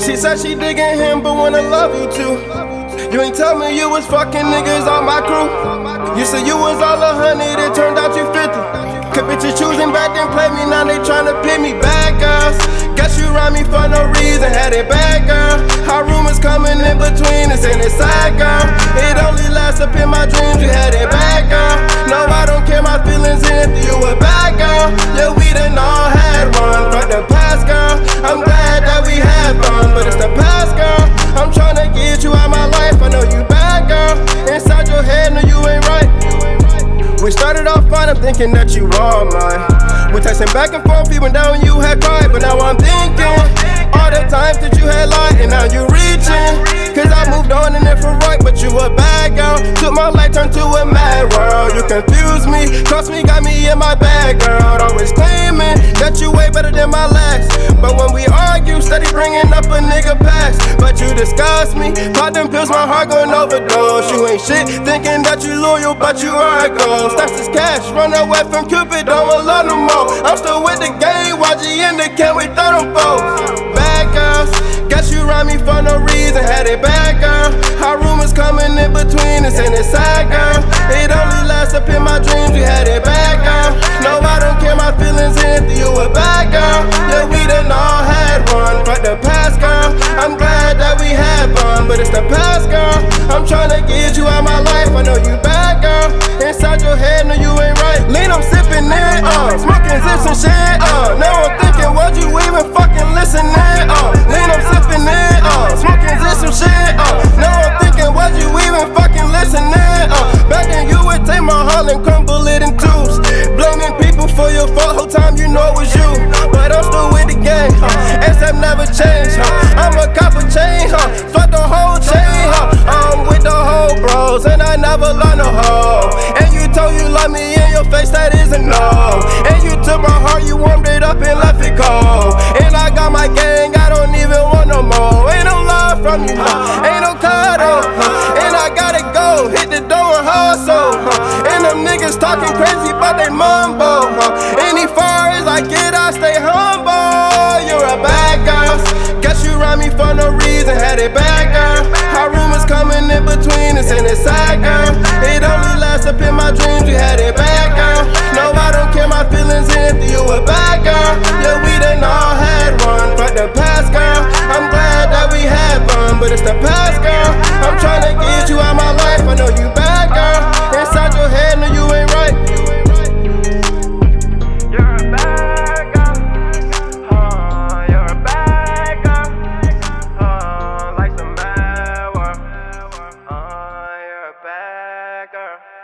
She said she digging him, but wanna love you too. You ain't tell me you was fucking niggas on my crew. You said you was all a hundred, it turned out you 50. Cause bitches choosing back then play me, now they tryna pin me back, girls. Guess you rhyme me for no reason, had it bad, girl. How rumors coming in between us and it's sad, girl. Uh, it only lasts up in my dreams, you had it bad, girl. No, I don't care my feelings if you a bad girl. Yeah, we done all started off fine, I'm thinking that you are mine. We texting back and forth, even down you had cried. But now I'm thinking all the times that you had lied, and now you reaching. Cause I moved on and for right, but you a bad girl. Took my life, turned to a mad world. You confused me, cost me, got me in my bag, girl. Always claiming that you way better than my last. But when we argue, steady bringing up a nigga past. But you disgust me, pop them pills, my heart gon' overdose. Ain't shit, thinking that you loyal, but you are a ghost. That's this cash, run away from Cupid, don't want love no more. I'm still with the game, YG in the can we throw them foes. Bad girls, guess you rhyme me for no reason, had it bad girl. How rumors coming in between us and it's sad girl. It only lasts up in my dreams, you had it bad girl. No, I don't care my feelings if you a bad girl. Yeah, we done all had one from the past girl. I'm glad that we had fun, but it's the past girl. I'm tryna get you out my life, I know you bad girl. Inside your head, no, you ain't right. Lean, I'm sipping it, uh, smoking zips and shit, uh. Now I'm thinking, would you even fucking listening, uh? Lean, I'm sipping it, uh, smoking zips and shit, uh. Now I'm thinking, would you even fucking listening, uh? Back then you would take my heart and crumble it in twos. Blaming people for your fault, whole time you know it was you. But I'm still with the game, huh? SM never changed, huh? I'm a copper chain, huh? From you, huh? ain't no cuddle, huh? And I gotta go, hit the door and hustle, huh? And them niggas talking crazy, but they mumble, huh? Any far as I get, I stay humble. You're a bad girl. Guess you rhyme me for no reason, had it bad girl. How rumors coming in between us and it's sad girl. It only lasts up in my dreams, you had but it's the past girl. I'm tryna get you out my life, I know you bad girl. Inside your head, no, you ain't right. Girl.